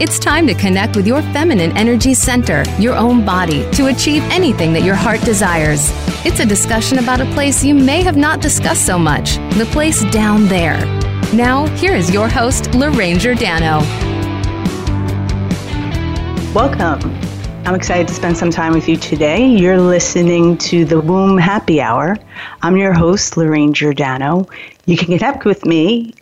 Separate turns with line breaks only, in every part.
It's time to connect with your feminine energy center, your own body, to achieve anything that your heart desires. It's a discussion about a place you may have not discussed so much the place down there. Now, here is your host, Lorraine Giordano.
Welcome. I'm excited to spend some time with you today. You're listening to the Womb Happy Hour. I'm your host, Lorraine Giordano. You can connect with me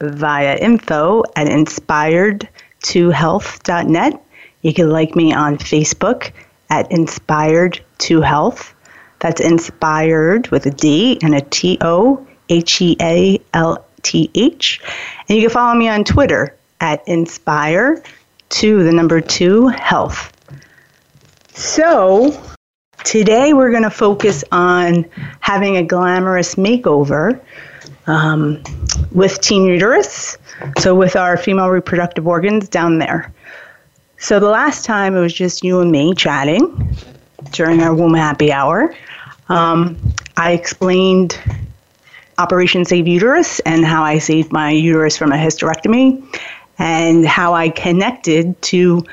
via info at inspired to health.net. You can like me on Facebook at Inspired to Health. That's inspired with a D and a T O H E A L T H. And you can follow me on Twitter at Inspire to the number two health. So, today we're going to focus on having a glamorous makeover um, with team Uterus so, with our female reproductive organs down there. So, the last time it was just you and me chatting during our womb happy hour. Um, I explained Operation Save Uterus and how I saved my uterus from a hysterectomy and how I connected to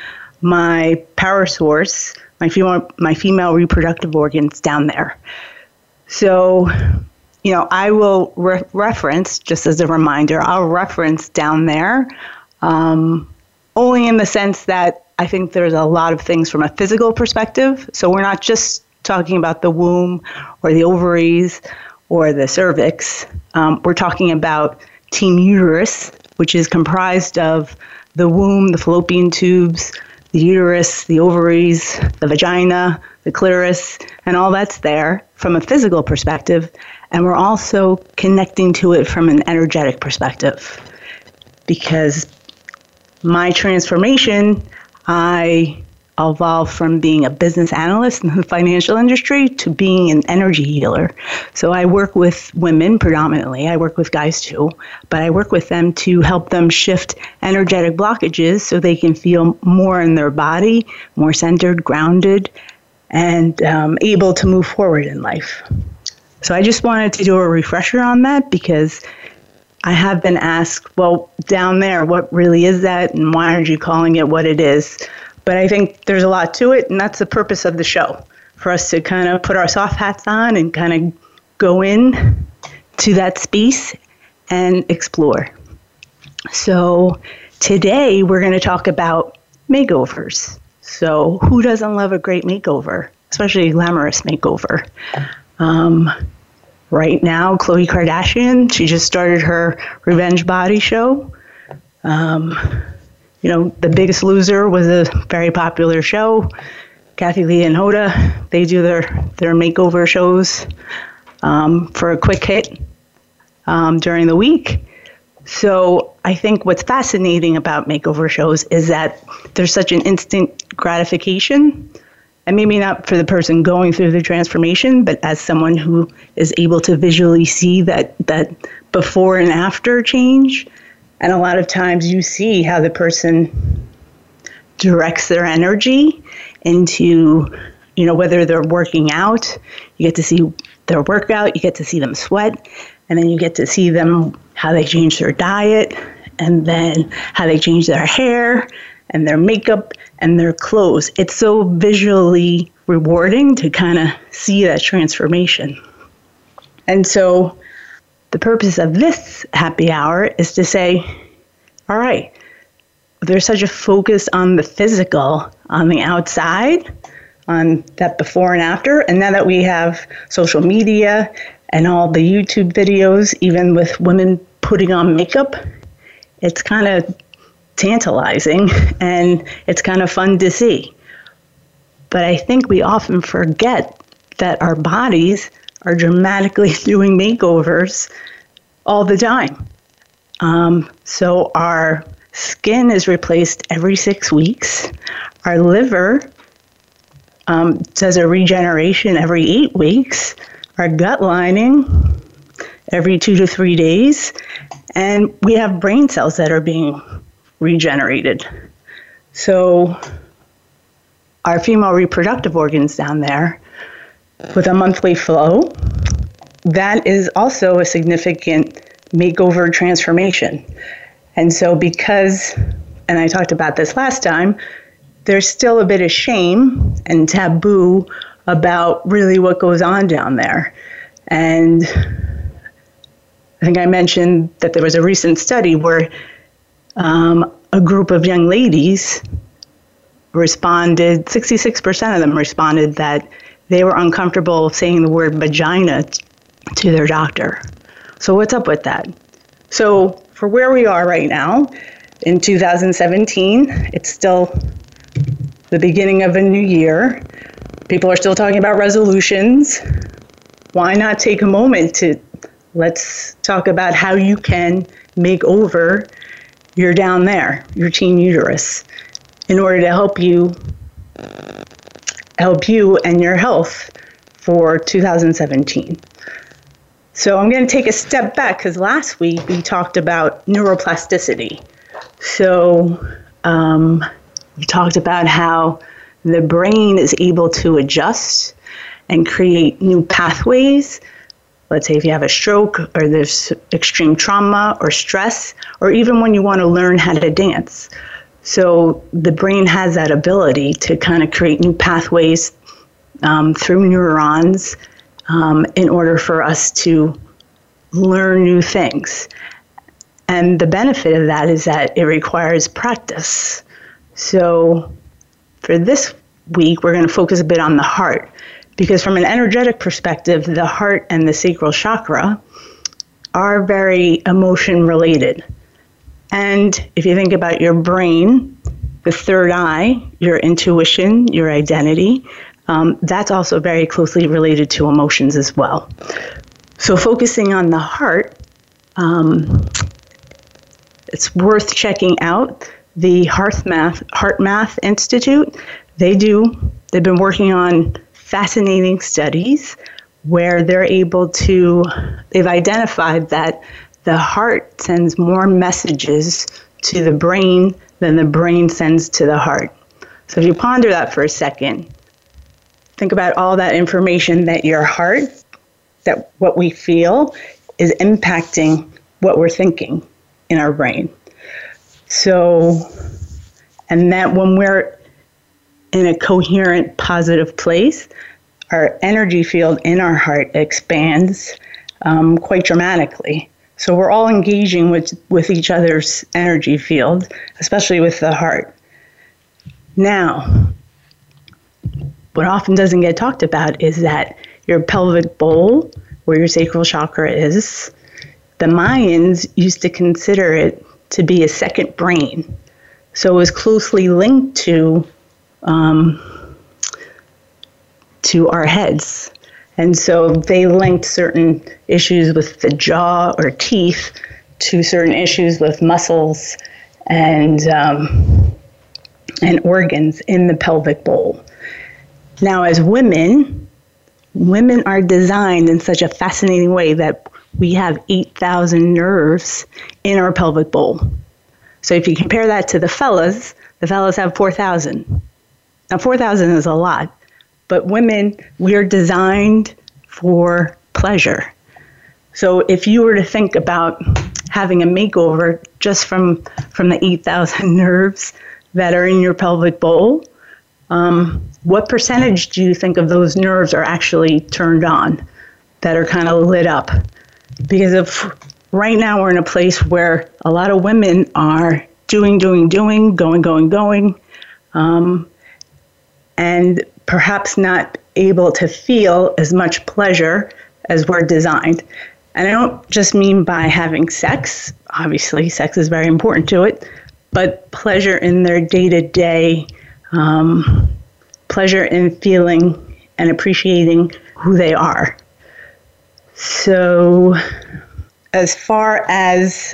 my power source, my female, my female reproductive organs down there. So, you know, I will re- reference, just as a reminder, I'll reference down there um, only in the sense that I think there's a lot of things from a physical perspective. So we're not just talking about the womb or the ovaries or the cervix. Um, we're talking about team uterus, which is comprised of the womb, the fallopian tubes, the uterus, the ovaries, the vagina, the clitoris, and all that's there from a physical perspective. And we're also connecting to it from an energetic perspective. Because my transformation, I evolved from being a business analyst in the financial industry to being an energy healer. So I work with women predominantly. I work with guys too, but I work with them to help them shift energetic blockages so they can feel more in their body, more centered, grounded, and um, able to move forward in life. So I just wanted to do a refresher on that because I have been asked, well, down there, what really is that and why aren't you calling it what it is? But I think there's a lot to it, and that's the purpose of the show for us to kind of put our soft hats on and kind of go in to that space and explore. So today we're going to talk about makeovers. So, who doesn't love a great makeover, especially a glamorous makeover? Um, right now, Khloe Kardashian, she just started her Revenge Body show. Um, you know, The Biggest Loser was a very popular show. Kathie Lee and Hoda, they do their, their makeover shows um, for a quick hit um, during the week. So I think what's fascinating about makeover shows is that there's such an instant gratification. And maybe not for the person going through the transformation, but as someone who is able to visually see that, that before and after change. And a lot of times you see how the person directs their energy into, you know, whether they're working out, you get to see their workout, you get to see them sweat, and then you get to see them how they change their diet, and then how they change their hair and their makeup and their clothes. It's so visually rewarding to kind of see that transformation. And so, the purpose of this happy hour is to say, all right, there's such a focus on the physical, on the outside, on that before and after. And now that we have social media and all the YouTube videos, even with women putting on makeup, it's kind of tantalizing and it's kind of fun to see. But I think we often forget that our bodies are dramatically doing makeovers all the time. Um, so our skin is replaced every six weeks. Our liver um, does a regeneration every eight weeks. Our gut lining every two to three days. And we have brain cells that are being regenerated. So our female reproductive organs down there with a monthly flow, that is also a significant makeover transformation. And so, because, and I talked about this last time, there's still a bit of shame and taboo about really what goes on down there. And I think I mentioned that there was a recent study where um, a group of young ladies responded, 66% of them responded that they were uncomfortable saying the word vagina to their doctor. So, what's up with that? So, for where we are right now in 2017, it's still the beginning of a new year. People are still talking about resolutions. Why not take a moment to let's talk about how you can make over your down there, your team uterus, in order to help you help you and your health for 2017. So I'm going to take a step back because last week we talked about neuroplasticity. So um, we talked about how the brain is able to adjust and create new pathways. Let's say if you have a stroke or there's extreme trauma or stress, or even when you want to learn how to dance. So the brain has that ability to kind of create new pathways um, through neurons um, in order for us to learn new things. And the benefit of that is that it requires practice. So for this week, we're going to focus a bit on the heart because, from an energetic perspective, the heart and the sacral chakra are very emotion related. And if you think about your brain, the third eye, your intuition, your identity, um, that's also very closely related to emotions as well. So, focusing on the heart, um, it's worth checking out the HeartMath, Heart Math Institute. They do, they've been working on fascinating studies where they're able to, they've identified that the heart sends more messages to the brain than the brain sends to the heart. So if you ponder that for a second, think about all that information that your heart, that what we feel, is impacting what we're thinking in our brain. So, and that when we're in a coherent, positive place, our energy field in our heart expands um, quite dramatically. So we're all engaging with, with each other's energy field, especially with the heart. Now, what often doesn't get talked about is that your pelvic bowl, where your sacral chakra is, the Mayans used to consider it to be a second brain. So it was closely linked to um, to our heads. And so they linked certain issues with the jaw or teeth to certain issues with muscles and um, and organs in the pelvic bowl. Now, as women, women are designed in such a fascinating way that we have 8,000 nerves in our pelvic bowl. So if you compare that to the fellas, the fellas have 4,000. Now, 4,000 is a lot, but women, we're designed for pleasure. So if you were to think about having a makeover just from from the 8,000 nerves that are in your pelvic bowl, um, what percentage do you think of those nerves are actually turned on, that are kind of lit up? Because if right now we're in a place where a lot of women are doing, doing, doing, going, going, going, um, and perhaps not able to feel as much pleasure as we're designed. And I don't just mean by having sex, obviously, sex is very important to it, but pleasure in their day to day pleasure in feeling and appreciating who they are. So, as far as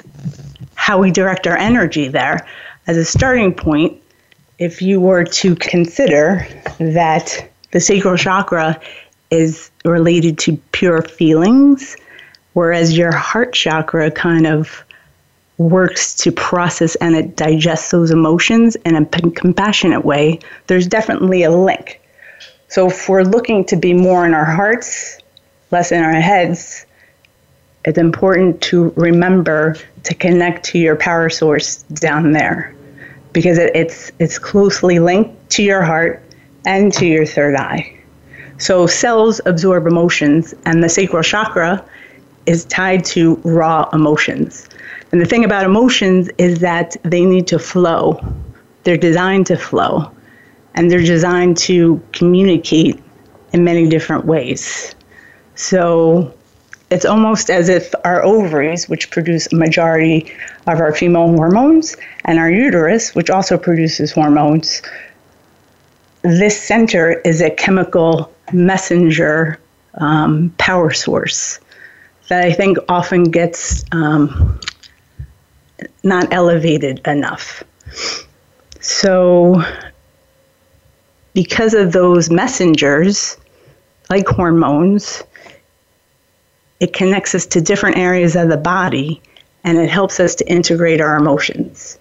how we direct our energy there, as a starting point, if you were to consider that the sacral chakra is related to pure feelings, whereas your heart chakra kind of works to process and it digests those emotions in a compassionate way, there's definitely a link. So if we're looking to be more in our hearts, less in our heads, it's important to remember to connect to your power source down there because it, it's it's closely linked to your heart and to your third eye. So cells absorb emotions and the sacral chakra is tied to raw emotions. And the thing about emotions is that they need to flow. They're designed to flow and they're designed to communicate in many different ways. So it's almost as if our ovaries, which produce a majority of our female hormones, and our uterus, which also produces hormones, this center is a chemical messenger um, power source that I think often gets um, not elevated enough. So, because of those messengers, like hormones, it connects us to different areas of the body and it helps us to integrate our emotions.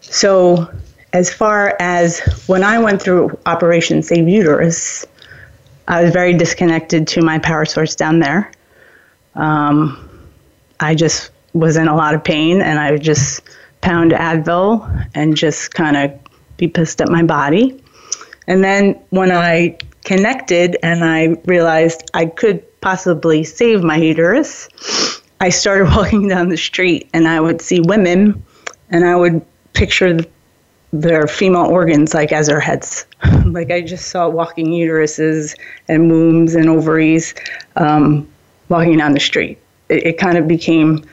So, as far as when I went through Operation Save Uterus, I was very disconnected to my power source down there. Um, I just was in a lot of pain and I would just pound Advil and just kind of be pissed at my body. And then when I connected and I realized I could possibly save my uterus, I started walking down the street and I would see women and I would picture their female organs like as their heads. like I just saw walking uteruses and wombs and ovaries um, walking down the street. It, it kind of became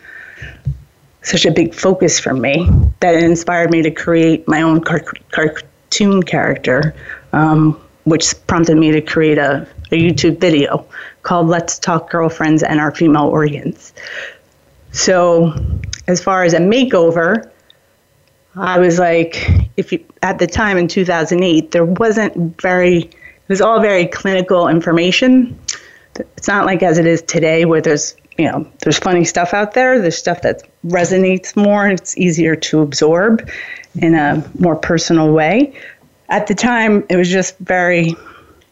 such a big focus for me that it inspired me to create my own car- cartoon character, um, which prompted me to create a, a YouTube video called Let's Talk Girlfriends and Our Female Organs. So, as far as a makeover, I was like, if you, at the time in 2008, there wasn't very, it was all very clinical information. It's not like as it is today where there's, you know, there's funny stuff out there. There's stuff that resonates more. It's easier to absorb in a more personal way. At the time, it was just very,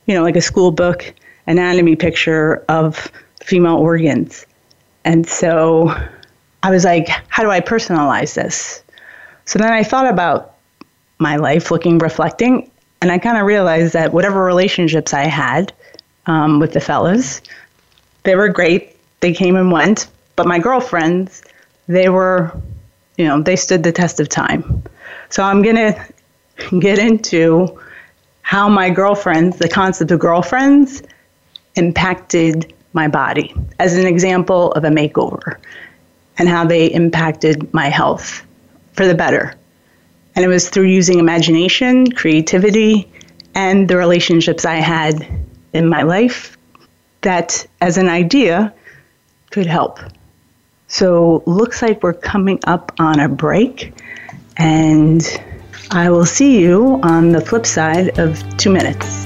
you know, like a school book anatomy picture of female organs. And so I was like, how do I personalize this? So then I thought about my life, looking, reflecting, and I kind of realized that whatever relationships I had um, with the fellas, they were great. They came and went. But my girlfriends, they were, you know, they stood the test of time. So I'm going to get into how my girlfriends, the concept of girlfriends, impacted my body as an example of a makeover and how they impacted my health for the better. And it was through using imagination, creativity, and the relationships I had in my life that, as an idea, could help. So, looks like we're coming up on a break, and I will see you on the flip side of two minutes.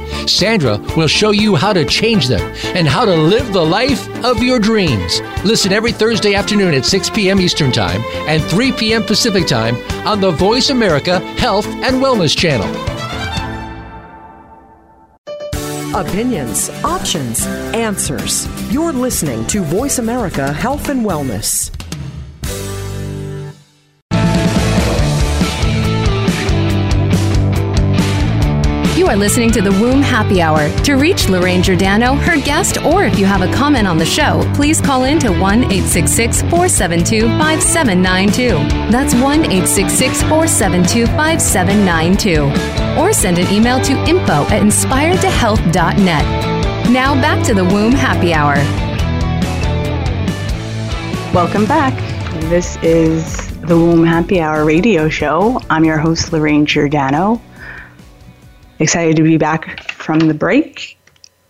Sandra will show you how to change them and how to live the life of your dreams. Listen every Thursday afternoon at 6 p.m. Eastern Time and 3 p.m. Pacific Time on the Voice America Health and Wellness Channel.
Opinions, options, answers. You're listening to Voice America Health and Wellness.
You are listening to the Womb Happy Hour. To reach Lorraine Giordano, her guest, or if you have a comment on the show, please call in to 1 866 472 5792. That's 1 866 472 5792. Or send an email to info at inspiredtohealth.net. Now back to the Womb Happy Hour.
Welcome back. This is the Womb Happy Hour radio show. I'm your host, Lorraine Giordano excited to be back from the break.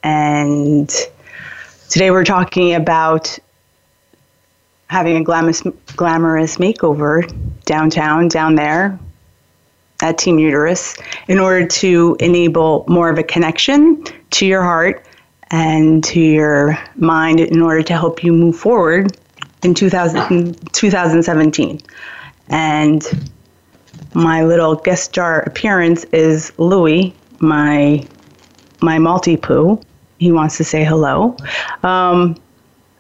And today we're talking about having a glamorous, glamorous makeover downtown, down there at Team Uterus, in order to enable more of a connection to your heart and to your mind in order to help you move forward in 2000, 2017. And my little guest star appearance is Louis, my my Maltipoo. He wants to say hello. Um,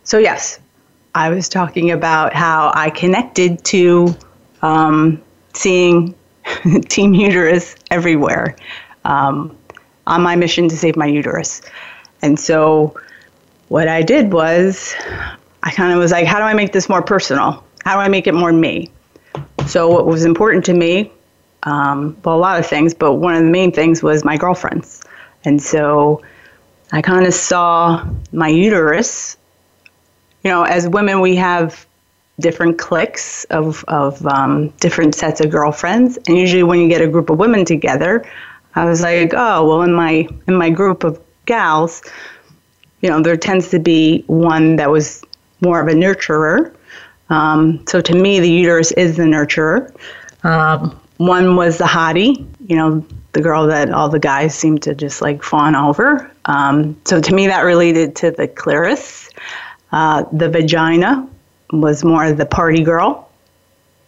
so yes, I was talking about how I connected to um, seeing Team Uterus everywhere um, on my mission to save my uterus. And so what I did was I kind of was like, how do I make this more personal? How do I make it more me? So what was important to me um, well, a lot of things, but one of the main things was my girlfriends. And so I kind of saw my uterus. You know, as women, we have different cliques of, of um, different sets of girlfriends. And usually, when you get a group of women together, I was like, oh, well, in my in my group of gals, you know, there tends to be one that was more of a nurturer. Um, so to me, the uterus is the nurturer. Um, one was the hottie, you know, the girl that all the guys seem to just like fawn over. Um, so to me, that related to the clitoris. Uh, the vagina was more the party girl,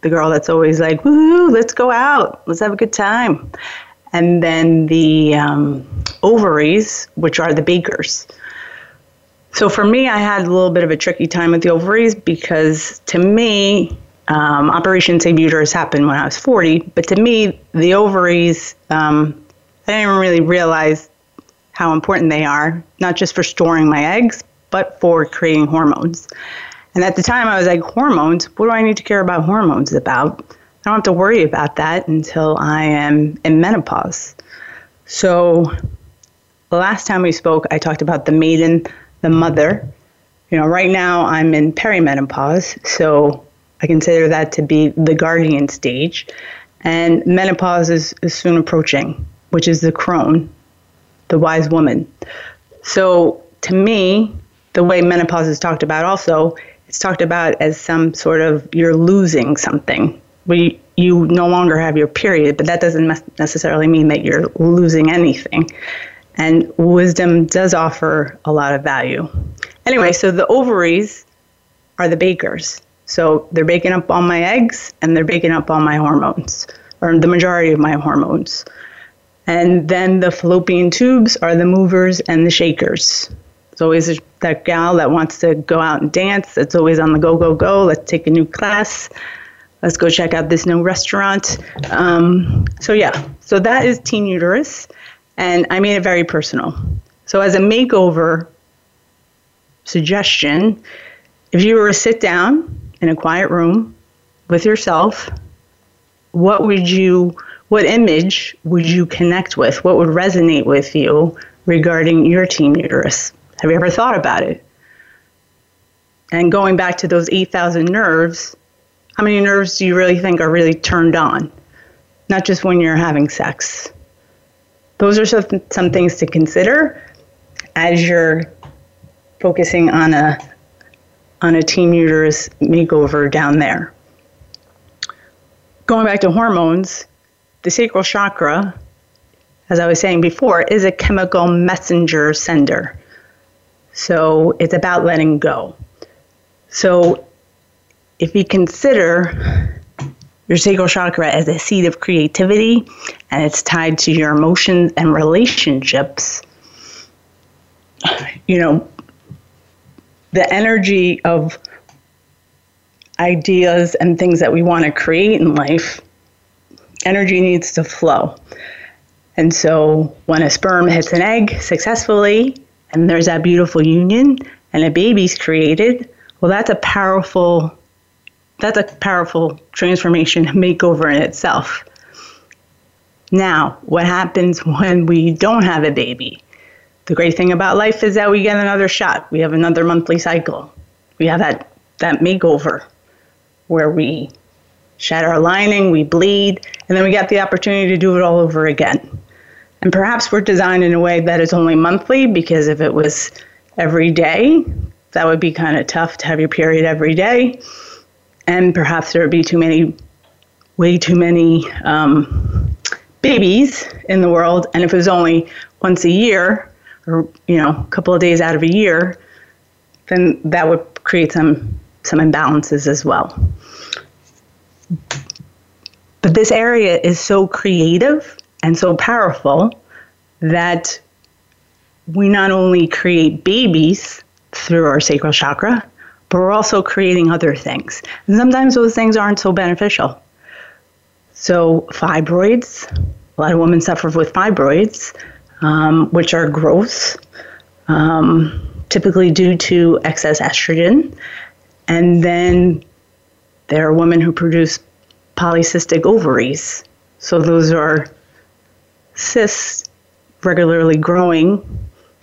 the girl that's always like, let's go out, let's have a good time. And then the um, ovaries, which are the bakers. So for me, I had a little bit of a tricky time with the ovaries because to me, um, Operation Save Uterus happened when I was 40, but to me, the ovaries, um, I didn't really realize how important they are, not just for storing my eggs, but for creating hormones. And at the time, I was like, hormones? What do I need to care about hormones about? I don't have to worry about that until I am in menopause. So, the last time we spoke, I talked about the maiden, the mother. You know, right now I'm in perimenopause, so I consider that to be the guardian stage. And menopause is, is soon approaching, which is the crone, the wise woman. So to me, the way menopause is talked about also, it's talked about as some sort of you're losing something. We, you no longer have your period, but that doesn't necessarily mean that you're losing anything. And wisdom does offer a lot of value. Anyway, so the ovaries are the bakers. So they're baking up all my eggs and they're baking up all my hormones, or the majority of my hormones. And then the fallopian tubes are the movers and the shakers. It's always that gal that wants to go out and dance, that's always on the go, go, go. Let's take a new class. let's go check out this new restaurant. Um, so, yeah, so that is Team Uterus, and I made it very personal. So, as a makeover suggestion, if you were to sit down in a quiet room with yourself, what would you, what image would you connect with? What would resonate with you regarding your team uterus? Have you ever thought about it? And going back to those 8,000 nerves, how many nerves do you really think are really turned on? Not just when you're having sex. Those are some, some things to consider as you're focusing on a on a team uterus makeover down there. Going back to hormones, the sacral chakra, as I was saying before, is a chemical messenger sender. So it's about letting go. So if you consider your sacral chakra as a seat of creativity and it's tied to your emotions and relationships, you know, the energy of ideas and things that we want to create in life, energy needs to flow. And so when a sperm hits an egg successfully and there's that beautiful union and a baby's created, well that's a powerful that's a powerful transformation makeover in itself. Now, what happens when we don't have a baby? The great thing about life is that we get another shot. We have another monthly cycle. We have that, that makeover where we shed our lining, we bleed, and then we get the opportunity to do it all over again. And perhaps we're designed in a way that is only monthly because if it was every day, that would be kind of tough to have your period every day. And perhaps there would be too many, way too many um, babies in the world. And if it was only once a year, or you know a couple of days out of a year, then that would create some some imbalances as well. But this area is so creative and so powerful that we not only create babies through our sacral chakra, but we're also creating other things. And sometimes those things aren't so beneficial. So, fibroids, a lot of women suffer with fibroids um, which are growths, um, typically due to excess estrogen. And then there are women who produce polycystic ovaries. So those are cysts regularly growing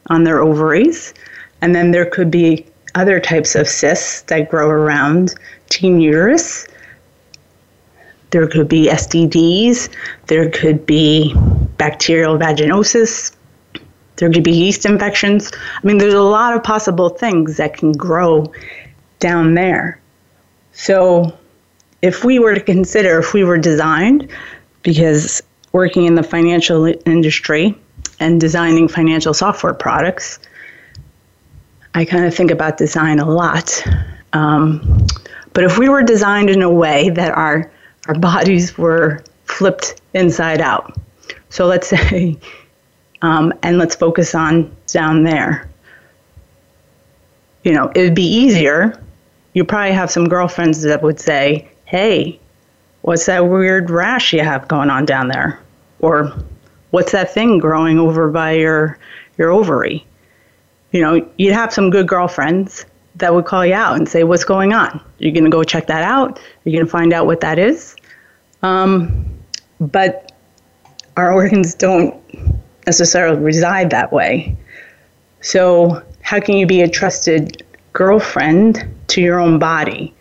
on their ovaries. And then there could be other types of cysts that grow around team uterus. There could be STDs, there could be bacterial vaginosis, there could be yeast infections. I mean, there's a lot of possible things that can grow down there. So, if we were to consider if we were designed, because working in the financial industry and designing financial software products, I kind of think about design a lot. Um, but if we were designed in a way that our our bodies were flipped inside out. So let's say, um, and let's focus on down there. You know, it would be easier. You probably have some girlfriends that would say, hey, what's that weird rash you have going on down there? Or what's that thing growing over by your, your ovary? You know, you'd have some good girlfriends that would call you out and say, What's going on? You're going to go check that out. You're going to find out what that is. Um, but our organs don't necessarily reside that way. So, how can you be a trusted girlfriend to your own body?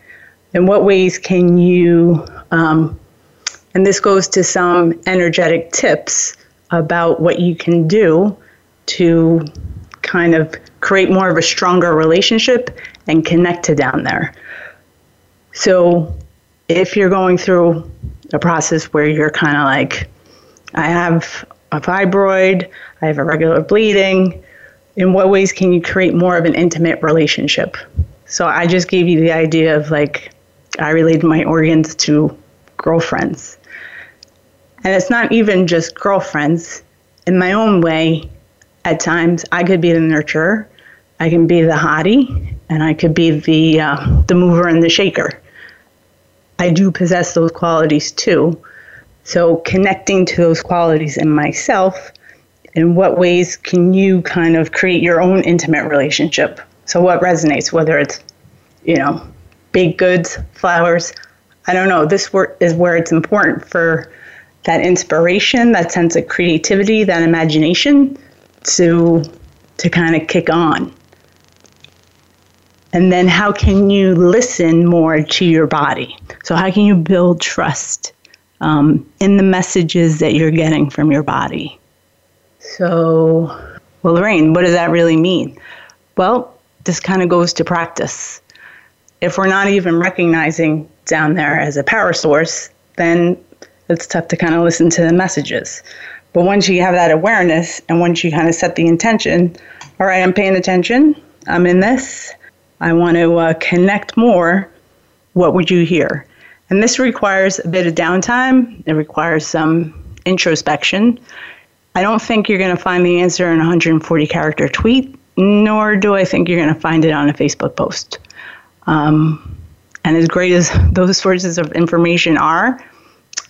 In what ways can you, um, and this goes to some energetic tips about what you can do to kind of create more of a stronger relationship and connect to down there. So if you're going through a process where you're kind of like, I have a fibroid, I have a regular bleeding, in what ways can you create more of an intimate relationship? So I just gave you the idea of like, I relate my organs to girlfriends. And it's not even just girlfriends. In my own way, at times I could be the nurturer, I can be the hottie, and I could be the uh, the mover and the shaker. I do possess those qualities too. So, connecting to those qualities in myself, in what ways can you kind of create your own intimate relationship? So, what resonates, whether it's, you know, baked goods, flowers, I don't know. This work is where it's important for that inspiration, that sense of creativity, that imagination to to kind of kick on. And then how can you listen more to your body? So how can you build trust um, in the messages that you're getting from your body? So, well, Lorraine, what does that really mean? Well, this kind of goes to practice. If we're not even recognizing down there as a power source, then it's tough to kind of listen to the messages. But once you have that awareness and once you kind of set the intention, all right, I'm paying attention, I'm in this, I want to uh, connect more, what would you hear? And this requires a bit of downtime, it requires some introspection. I don't think you're going to find the answer in a 140 character tweet, nor do I think you're going to find it on a Facebook post. Um, and as great as those sources of information are,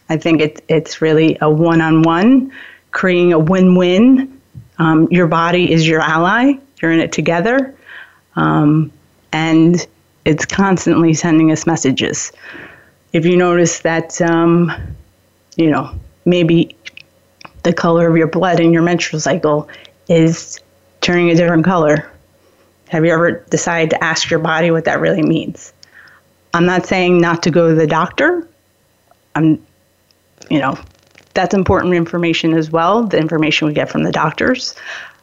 I think it, it's really a one on one, creating a win win. Um, your body is your ally, you're in it together. Um, and it's constantly sending us messages. If you notice that, um, you know, maybe the color of your blood in your menstrual cycle is turning a different color, have you ever decided to ask your body what that really means? I'm not saying not to go to the doctor. I'm you know, that's important information as well, the information we get from the doctors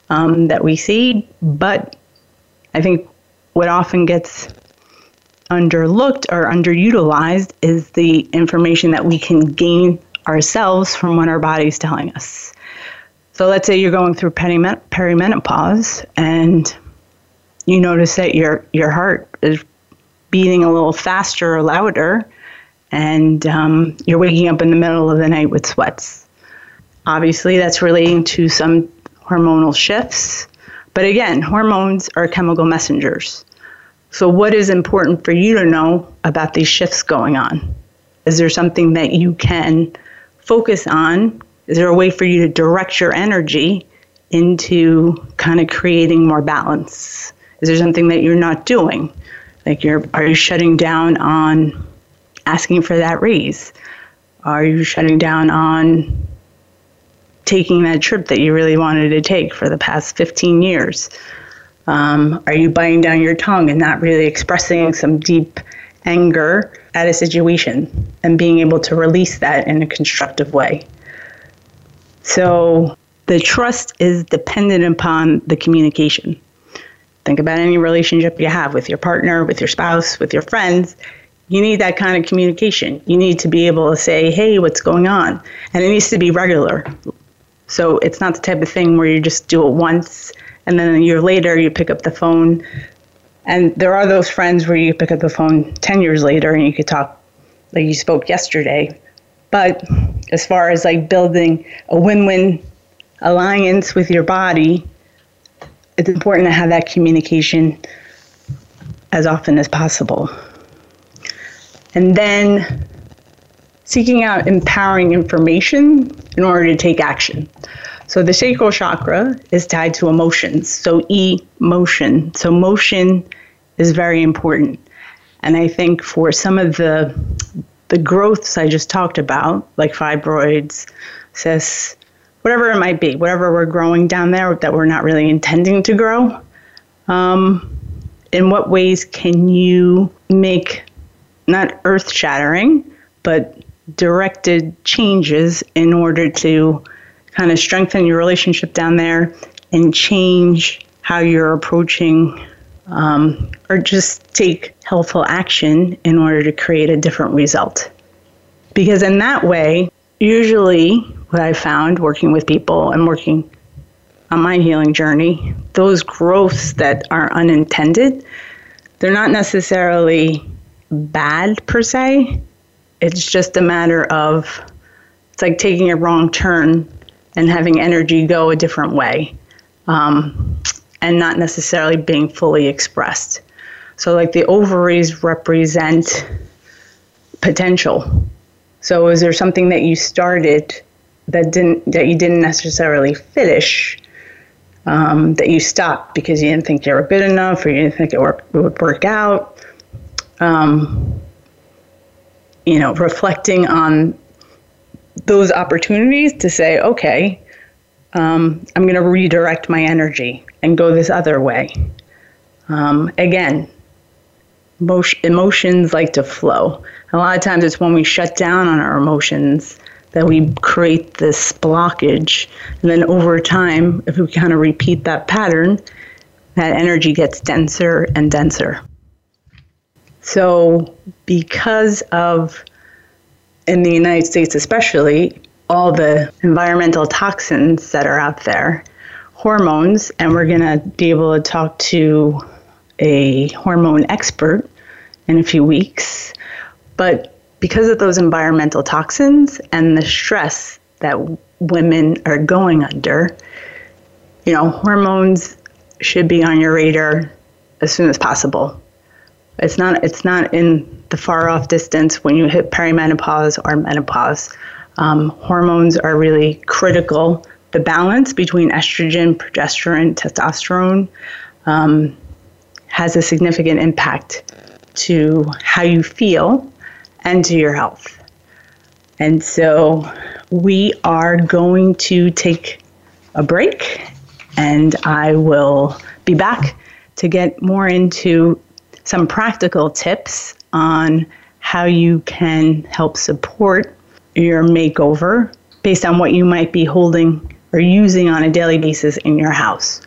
um, that we see. But I think what often gets underlooked or underutilized is the information that we can gain ourselves from what our body's telling us. So let's say you're going through perimenopause and you notice that your your heart is beating a little faster or louder and um, you're waking up in the middle of the night with sweats. Obviously, that's relating to some hormonal shifts. But again, hormones are chemical messengers. So, what is important for you to know about these shifts going on? Is there something that you can focus on? Is there a way for you to direct your energy into kind of creating more balance? Is there something that you're not doing? Like you're are you shutting down on asking for that raise? Are you shutting down on taking that trip that you really wanted to take for the past 15 years? Um, are you biting down your tongue and not really expressing some deep anger at a situation and being able to release that in a constructive way? So, the trust is dependent upon the communication. Think about any relationship you have with your partner, with your spouse, with your friends you need that kind of communication. You need to be able to say, hey, what's going on? And it needs to be regular. So it's not the type of thing where you just do it once and then a year later you pick up the phone. And there are those friends where you pick up the phone 10 years later and you could talk like you spoke yesterday. But as far as like building a win win alliance with your body, it's important to have that communication as often as possible and then seeking out empowering information in order to take action. So the sacral chakra is tied to emotions, so emotion. So motion is very important. And I think for some of the the growths I just talked about, like fibroids, cysts, whatever it might be, whatever we're growing down there that we're not really intending to grow, um, in what ways can you make not earth shattering, but directed changes in order to kind of strengthen your relationship down there and change how you're approaching um, or just take helpful action in order to create a different result. Because in that way, usually what I found working with people and working on my healing journey, those growths that are unintended, they're not necessarily bad per se. It's just a matter of it's like taking a wrong turn and having energy go a different way um, and not necessarily being fully expressed. So, like the ovaries represent potential. So, is there something that you started that didn't that you didn't necessarily finish? Um, that you stopped because you didn't think you were good enough, or you didn't think it, work, it would work out. Um, you know, reflecting on those opportunities to say, okay, um, I'm going to redirect my energy and go this other way. Um, again, emotions like to flow. A lot of times it's when we shut down on our emotions that we create this blockage. And then over time, if we kind of repeat that pattern, that energy gets denser and denser. So, because of, in the United States especially, all the environmental toxins that are out there, hormones, and we're going to be able to talk to a hormone expert in a few weeks. But because of those environmental toxins and the stress that women are going under, you know, hormones should be on your radar as soon as possible. It's not it's not in the far off distance when you hit perimenopause or menopause. Um, hormones are really critical. The balance between estrogen, progesterone, testosterone um, has a significant impact to how you feel and to your health. And so we are going to take a break and I will be back to get more into some practical tips on how you can help support your makeover based on what you might be holding or using on a daily basis in your house.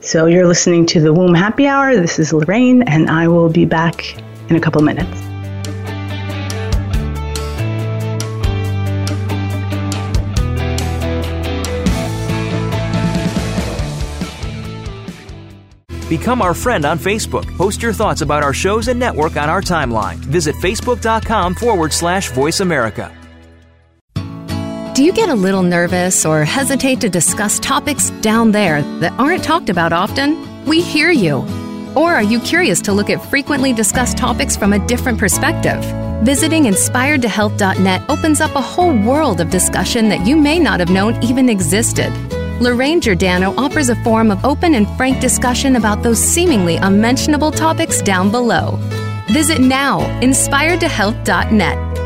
So you're listening to the Womb Happy Hour. This is Lorraine, and I will be back in a couple minutes.
Become our friend on Facebook. Post your thoughts about our shows and network on our timeline. Visit facebook.com forward slash voice America.
Do you get a little nervous or hesitate to discuss topics down there that aren't talked about often? We hear you. Or are you curious to look at frequently discussed topics from a different perspective? Visiting inspiredtohealth.net opens up a whole world of discussion that you may not have known even existed. Lorraine Giordano offers a forum of open and frank discussion about those seemingly unmentionable topics down below. Visit now, inspiredtohealth.net.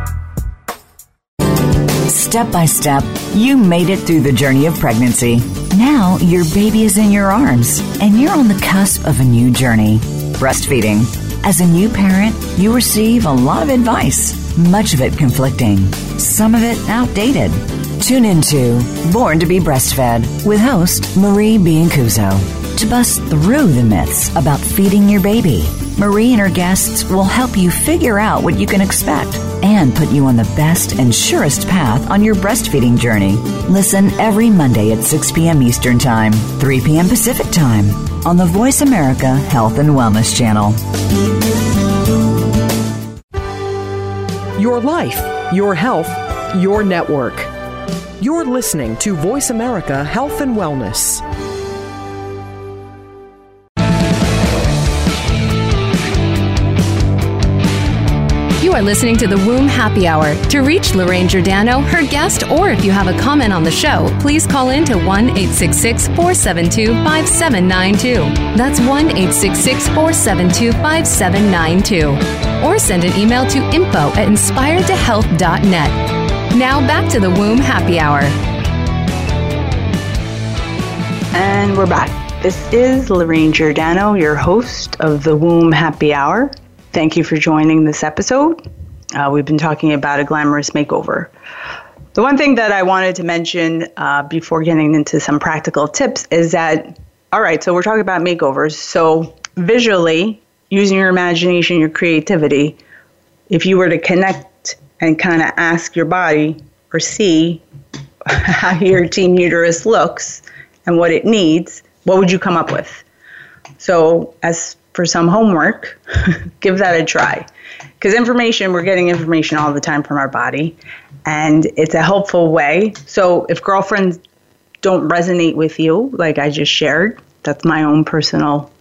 Step by step, you made it through the journey of pregnancy. Now your baby is in your arms, and you're on the cusp of a new journey breastfeeding. As a new parent, you receive a lot of advice, much of it conflicting, some of it outdated. Tune into Born to be Breastfed with host Marie Biancuzzo to bust through the myths about feeding your baby. Marie and her guests will help you figure out what you can expect and put you on the best and surest path on your breastfeeding journey. Listen every Monday at 6 p.m. Eastern Time, 3 p.m. Pacific Time on the Voice America Health and Wellness Channel.
Your life, your health, your network. You're listening to Voice America Health and Wellness.
You are listening to the Womb Happy Hour. To reach Lorraine Giordano, her guest, or if you have a comment on the show, please call in to 1 866 472 5792. That's 1 866 472 5792. Or send an email to info at inspiredtohealth.net. Now back to the Womb Happy Hour.
And we're back. This is Lorraine Giordano, your host of the Womb Happy Hour. Thank you for joining this episode. Uh, we've been talking about a glamorous makeover. The one thing that I wanted to mention uh, before getting into some practical tips is that, all right, so we're talking about makeovers. So, visually, using your imagination, your creativity, if you were to connect and kind of ask your body or see how your team uterus looks and what it needs, what would you come up with? So, as for some homework, give that a try. Because information, we're getting information all the time from our body, and it's a helpful way. So, if girlfriends don't resonate with you, like I just shared, that's my own personal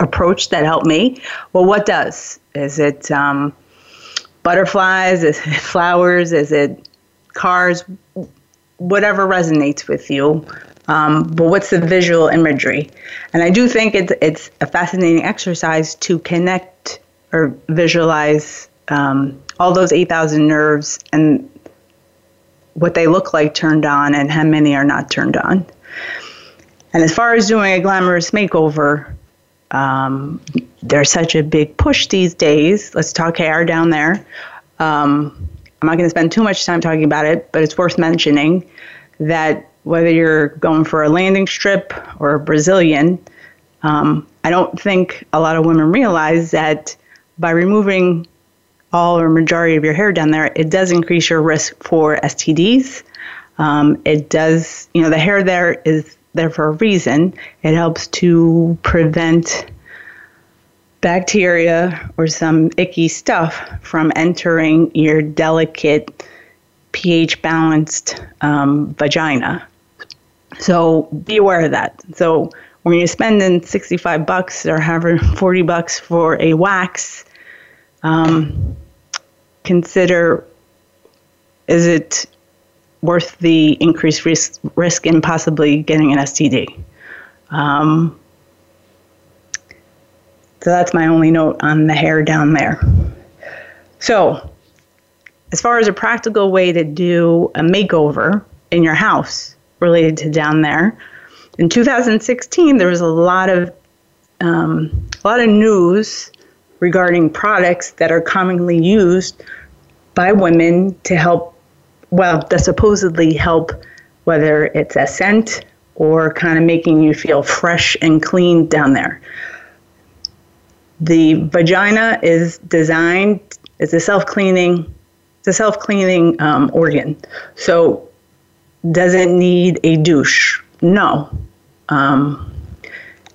approach that helped me. Well, what does? Is it um, butterflies? Is it flowers? Is it cars? Whatever resonates with you. Um, but what's the visual imagery? And I do think it's it's a fascinating exercise to connect or visualize um, all those 8,000 nerves and what they look like turned on and how many are not turned on. And as far as doing a glamorous makeover, um, there's such a big push these days. Let's talk hair down there. Um, I'm not going to spend too much time talking about it, but it's worth mentioning that whether you're going for a landing strip or a Brazilian, um, I don't think a lot of women realize that by removing all or majority of your hair down there, it does increase your risk for STDs. Um, it does, you know, the hair there is there for a reason. It helps to prevent bacteria or some icky stuff from entering your delicate pH balanced um, vagina. So be aware of that. So when you're spending 65 bucks or however 40 bucks for a wax, um, consider is it worth the increased risk, risk in possibly getting an STD? Um, so that's my only note on the hair down there. So, as far as a practical way to do a makeover in your house, related to down there. In 2016, there was a lot of um, a lot of news regarding products that are commonly used by women to help, well, that supposedly help, whether it's a scent or kind of making you feel fresh and clean down there. The vagina is designed it's a self cleaning, it's a self cleaning um, organ. So does it need a douche? No. Um,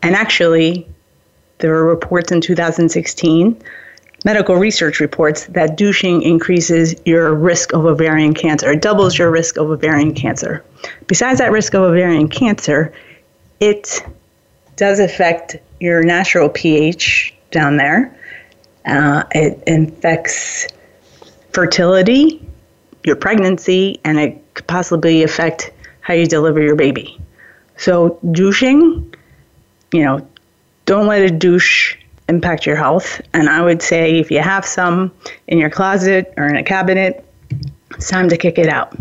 and actually, there were reports in 2016, medical research reports, that douching increases your risk of ovarian cancer. Doubles your risk of ovarian cancer. Besides that risk of ovarian cancer, it does affect your natural pH down there. Uh, it infects fertility, your pregnancy, and it could possibly affect how you deliver your baby. So, douching, you know, don't let a douche impact your health. And I would say if you have some in your closet or in a cabinet, it's time to kick it out.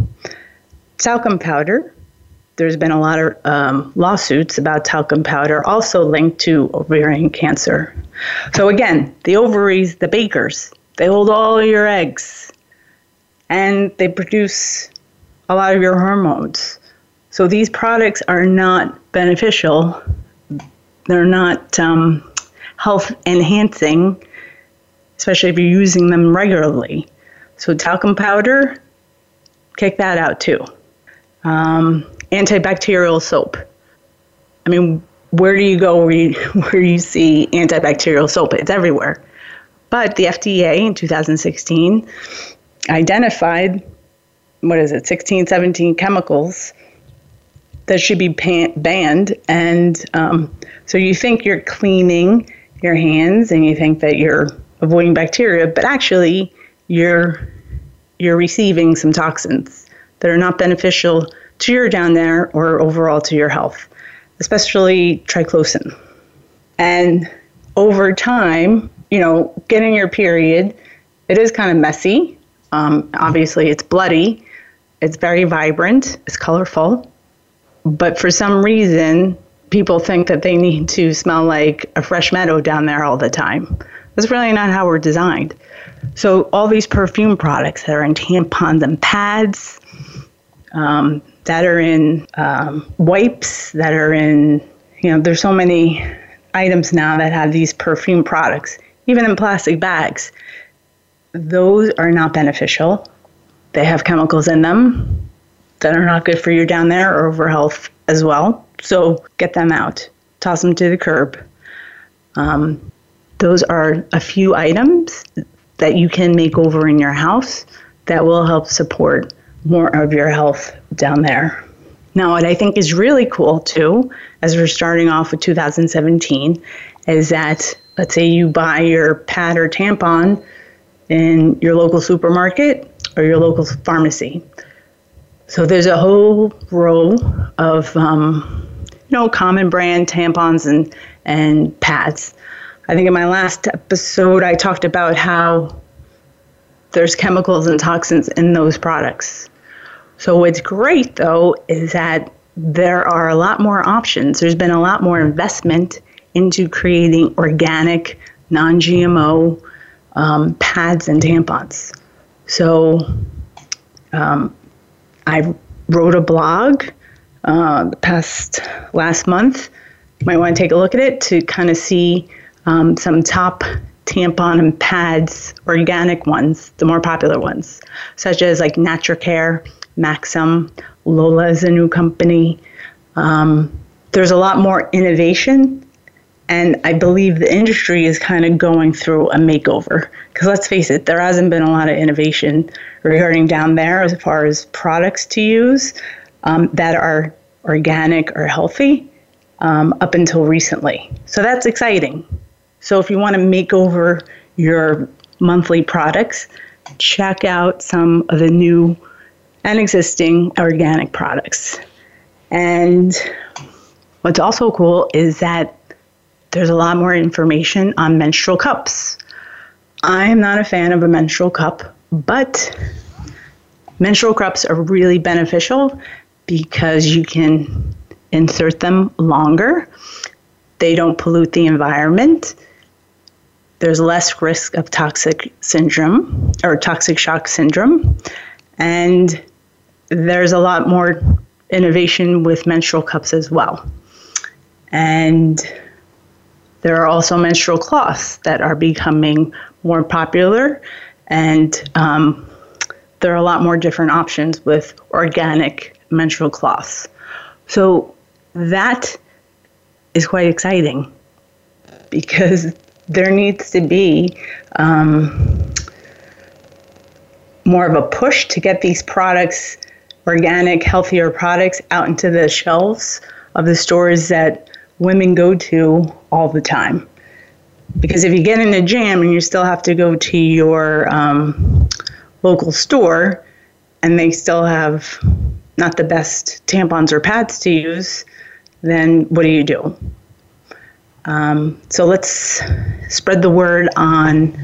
Talcum powder. There's been a lot of um, lawsuits about talcum powder, also linked to ovarian cancer. So, again, the ovaries, the bakers, they hold all your eggs and they produce a lot of your hormones. So these products are not beneficial. They're not um, health enhancing, especially if you're using them regularly. So talcum powder, kick that out too. Um, antibacterial soap. I mean, where do you go where you, where you see antibacterial soap? It's everywhere. But the FDA in 2016 identified what is it, 16, 17 chemicals that should be pan- banned. And um, so you think you're cleaning your hands and you think that you're avoiding bacteria, but actually you're you're receiving some toxins that are not beneficial to your down there or overall to your health, especially triclosan. And over time, you know, getting your period, it is kind of messy. Um, obviously, it's bloody, it's very vibrant, it's colorful, but for some reason, people think that they need to smell like a fresh meadow down there all the time. That's really not how we're designed. So, all these perfume products that are in tampons and pads, um, that are in um, wipes, that are in, you know, there's so many items now that have these perfume products, even in plastic bags. those are not beneficial. They have chemicals in them that are not good for you down there or for health as well. So get them out, toss them to the curb. Um, those are a few items that you can make over in your house that will help support more of your health down there. Now, what I think is really cool too, as we're starting off with 2017, is that let's say you buy your pad or tampon in your local supermarket or your local pharmacy. So there's a whole row of um, you know common brand tampons and and pads. I think in my last episode I talked about how there's chemicals and toxins in those products. So what's great though is that there are a lot more options. There's been a lot more investment into creating organic, non-GMO um, pads and tampons. So um, I wrote a blog uh, the past last month. You might want to take a look at it to kind of see um, some top tampon and pads, organic ones, the more popular ones, such as like NatraCare, Maxim, Lola is a new company. Um, there's a lot more innovation and I believe the industry is kind of going through a makeover. Because let's face it, there hasn't been a lot of innovation regarding down there as far as products to use um, that are organic or healthy um, up until recently. So that's exciting. So if you want to make over your monthly products, check out some of the new and existing organic products. And what's also cool is that there's a lot more information on menstrual cups. I am not a fan of a menstrual cup, but menstrual cups are really beneficial because you can insert them longer. They don't pollute the environment. There's less risk of toxic syndrome or toxic shock syndrome. And there's a lot more innovation with menstrual cups as well. And there are also menstrual cloths that are becoming more popular, and um, there are a lot more different options with organic menstrual cloths. So that is quite exciting because there needs to be um, more of a push to get these products, organic, healthier products, out into the shelves of the stores that women go to all the time. Because if you get in a jam and you still have to go to your um, local store and they still have not the best tampons or pads to use, then what do you do? Um, so let's spread the word on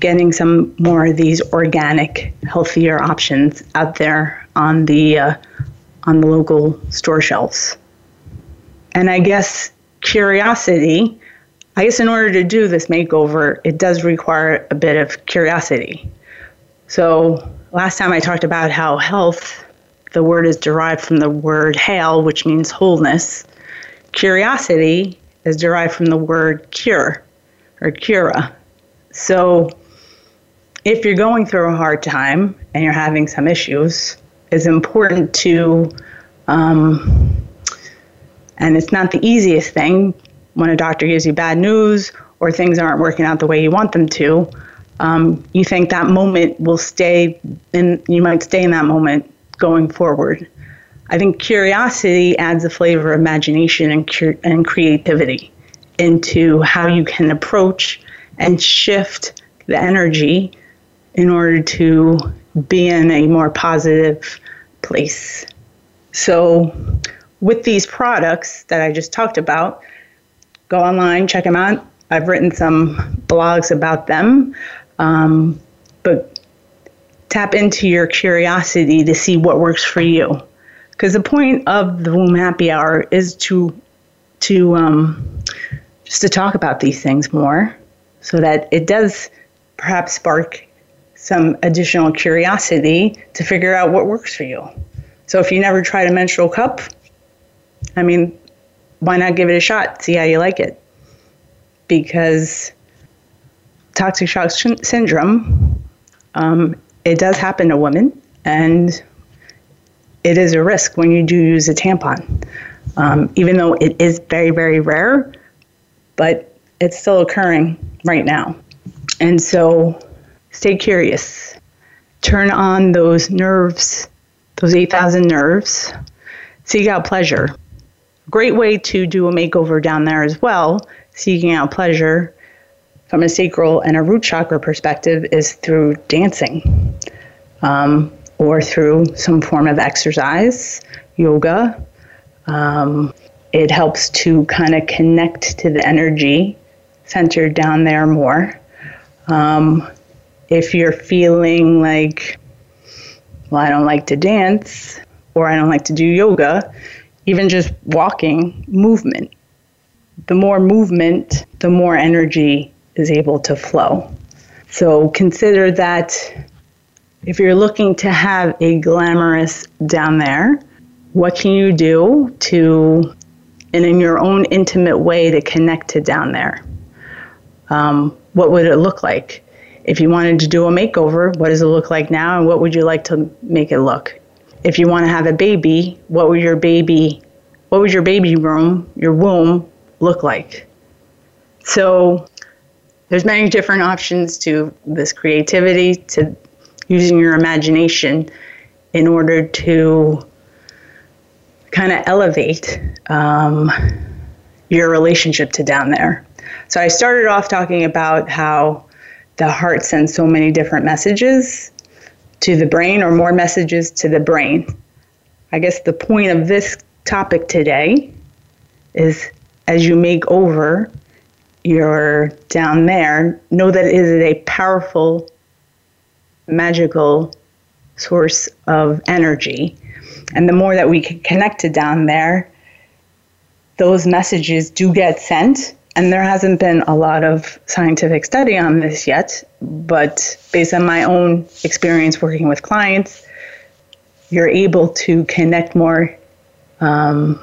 getting some more of these organic, healthier options out there on the uh, on the local store shelves. And I guess curiosity, I guess in order to do this makeover, it does require a bit of curiosity. So last time I talked about how health, the word is derived from the word hail, which means wholeness. Curiosity is derived from the word cure or cura. So if you're going through a hard time and you're having some issues, it's important to um, and it's not the easiest thing when a doctor gives you bad news or things aren't working out the way you want them to. Um, you think that moment will stay, and you might stay in that moment going forward. I think curiosity adds a flavor of imagination and, cur- and creativity into how you can approach and shift the energy in order to be in a more positive place. So, with these products that I just talked about, go online, check them out. I've written some blogs about them, um, but tap into your curiosity to see what works for you. Because the point of the Womb Happy Hour is to to um, just to talk about these things more, so that it does perhaps spark some additional curiosity to figure out what works for you. So if you never tried a menstrual cup, I mean, why not give it a shot? See how you like it. Because toxic shock syndrome Um, it does happen to women, and it is a risk when you do use a tampon. Um, even though it is very, very rare, but it's still occurring right now. And so stay curious. Turn on those nerves, those 8,000 nerves. Seek out pleasure. Great way to do a makeover down there as well, seeking out pleasure from a sacral and a root chakra perspective is through dancing um, or through some form of exercise, yoga. Um, it helps to kind of connect to the energy centered down there more. Um, if you're feeling like, well, I don't like to dance or I don't like to do yoga, even just walking, movement. The more movement, the more energy is able to flow. So consider that if you're looking to have a glamorous down there, what can you do to, and in your own intimate way, to connect to down there? Um, what would it look like? If you wanted to do a makeover, what does it look like now, and what would you like to make it look? If you want to have a baby, what would your baby, what would your baby room, your womb, look like? So there's many different options to this creativity, to using your imagination in order to kind of elevate um, your relationship to down there. So I started off talking about how the heart sends so many different messages to the brain or more messages to the brain. I guess the point of this topic today is as you make over your down there, know that it is a powerful, magical source of energy. And the more that we can connect to down there, those messages do get sent and there hasn't been a lot of scientific study on this yet, but based on my own experience working with clients, you're able to connect more. Um,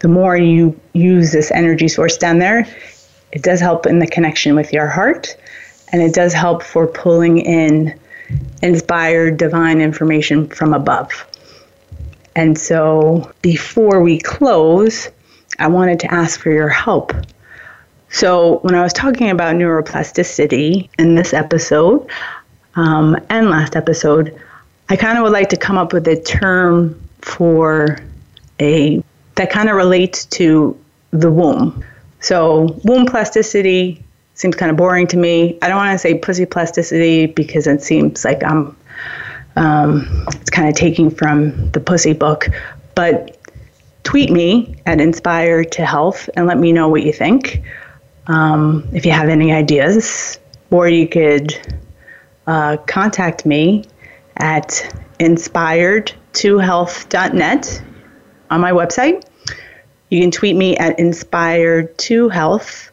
the more you use this energy source down there, it does help in the connection with your heart, and it does help for pulling in inspired divine information from above. And so, before we close, I wanted to ask for your help so, when I was talking about neuroplasticity in this episode um, and last episode, I kind of would like to come up with a term for a that kind of relates to the womb. So, womb plasticity seems kind of boring to me. I don't want to say pussy plasticity because it seems like I'm um, it's kind of taking from the pussy book, but tweet me at Inspire to Health and let me know what you think um, if you have any ideas, or you could uh, contact me at inspired2health.net on my website. You can tweet me at inspired2health,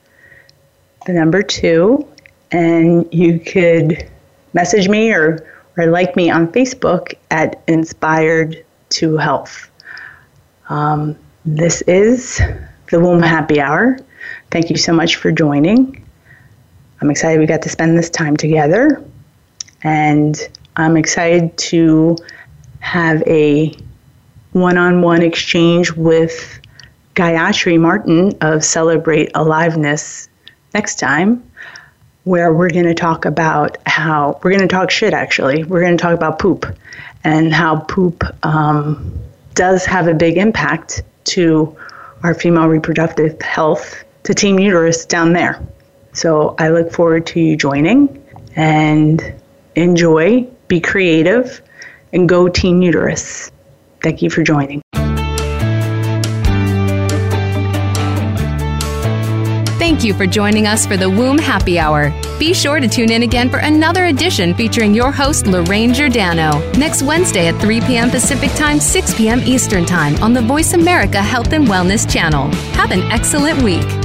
the number two, and you could message me or, or like me on Facebook at inspired2health. Um, this is the Womb Happy Hour. Thank you so much for joining. I'm excited we got to spend this time together, and I'm excited to have a one on one exchange with Gayatri Martin of Celebrate Aliveness next time, where we're going to talk about how we're going to talk shit actually. We're going to talk about poop and how poop um, does have a big impact to our female reproductive health to Team Uterus down there. So I look forward to you joining and enjoy, be creative, and go Team Uterus. Thank you for joining.
Thank you for joining us for the Womb Happy Hour. Be sure to tune in again for another edition featuring your host, Lorraine Giordano, next Wednesday at 3 p.m. Pacific Time, 6 p.m. Eastern Time on the Voice America Health and Wellness channel. Have an excellent week.